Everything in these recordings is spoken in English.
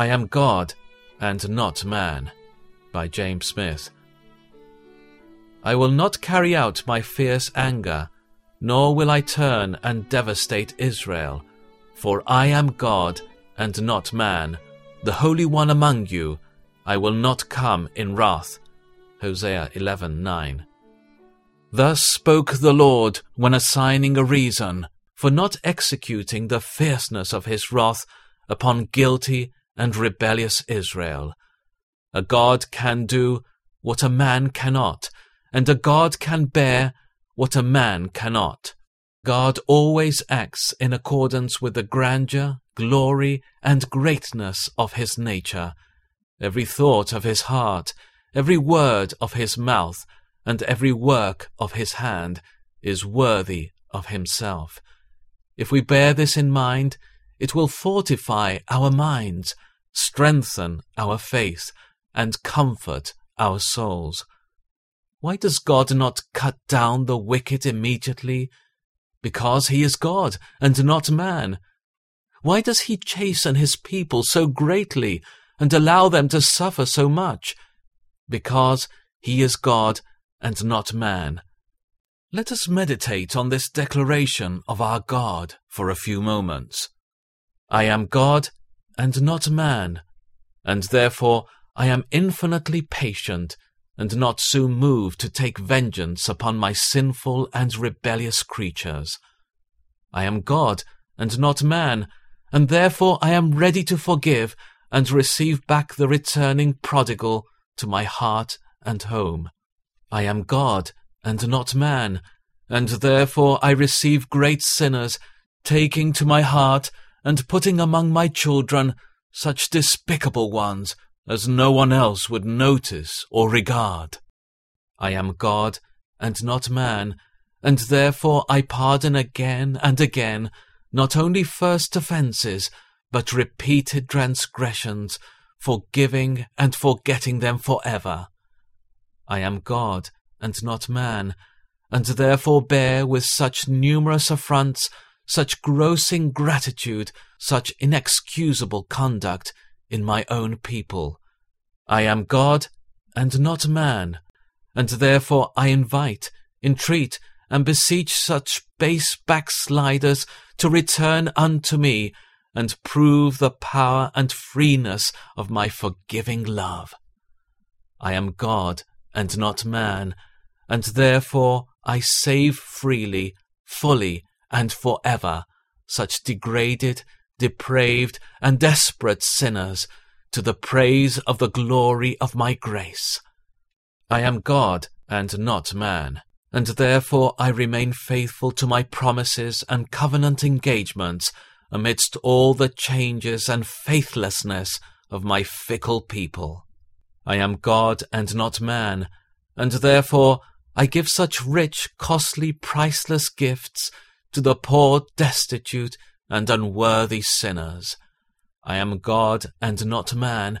I am God and not man. By James Smith. I will not carry out my fierce anger, nor will I turn and devastate Israel, for I am God and not man, the Holy One among you. I will not come in wrath. Hosea 11:9. Thus spoke the Lord when assigning a reason for not executing the fierceness of his wrath upon guilty and rebellious Israel. A God can do what a man cannot, and a God can bear what a man cannot. God always acts in accordance with the grandeur, glory, and greatness of his nature. Every thought of his heart, every word of his mouth, and every work of his hand is worthy of himself. If we bear this in mind, it will fortify our minds, strengthen our faith, and comfort our souls. Why does God not cut down the wicked immediately? Because he is God and not man. Why does he chasten his people so greatly and allow them to suffer so much? Because he is God and not man. Let us meditate on this declaration of our God for a few moments. I am God and not man, and therefore I am infinitely patient and not soon moved to take vengeance upon my sinful and rebellious creatures. I am God and not man, and therefore I am ready to forgive and receive back the returning prodigal to my heart and home. I am God and not man, and therefore I receive great sinners, taking to my heart and putting among my children such despicable ones as no one else would notice or regard. I am God and not man, and therefore I pardon again and again not only first offences, but repeated transgressions, forgiving and forgetting them for ever. I am God and not man, and therefore bear with such numerous affronts, such gross ingratitude, such inexcusable conduct in my own people. I am God and not man, and therefore I invite, entreat, and beseech such base backsliders to return unto me and prove the power and freeness of my forgiving love. I am God and not man, and therefore I save freely, fully, and for ever such degraded, depraved, and desperate sinners to the praise of the glory of my grace. I am God and not man, and therefore I remain faithful to my promises and covenant engagements amidst all the changes and faithlessness of my fickle people. I am God and not man, and therefore I give such rich, costly, priceless gifts to the poor, destitute, and unworthy sinners. I am God and not man,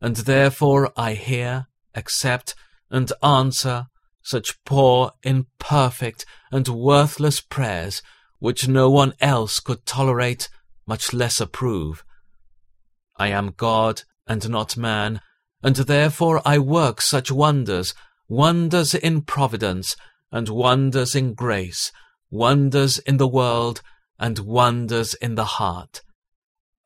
and therefore I hear, accept, and answer such poor, imperfect, and worthless prayers which no one else could tolerate, much less approve. I am God and not man, and therefore I work such wonders, wonders in providence, and wonders in grace, wonders in the world, and wonders in the heart.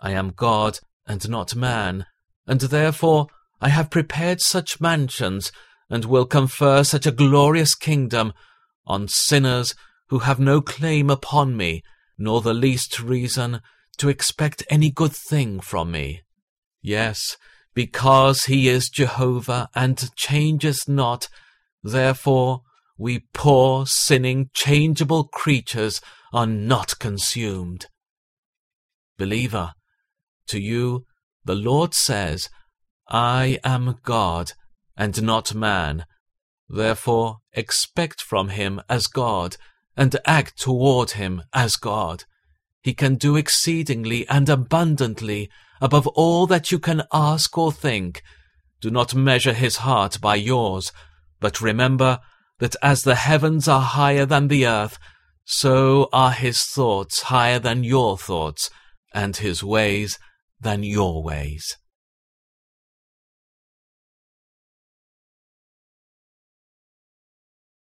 I am God and not man, and therefore I have prepared such mansions, and will confer such a glorious kingdom on sinners who have no claim upon me, nor the least reason to expect any good thing from me. Yes, because he is Jehovah and changes not, therefore we poor, sinning, changeable creatures are not consumed. Believer, to you, the Lord says, I am God and not man. Therefore, expect from him as God and act toward him as God. He can do exceedingly and abundantly above all that you can ask or think. Do not measure his heart by yours, but remember that as the heavens are higher than the earth, so are his thoughts higher than your thoughts, and his ways than your ways.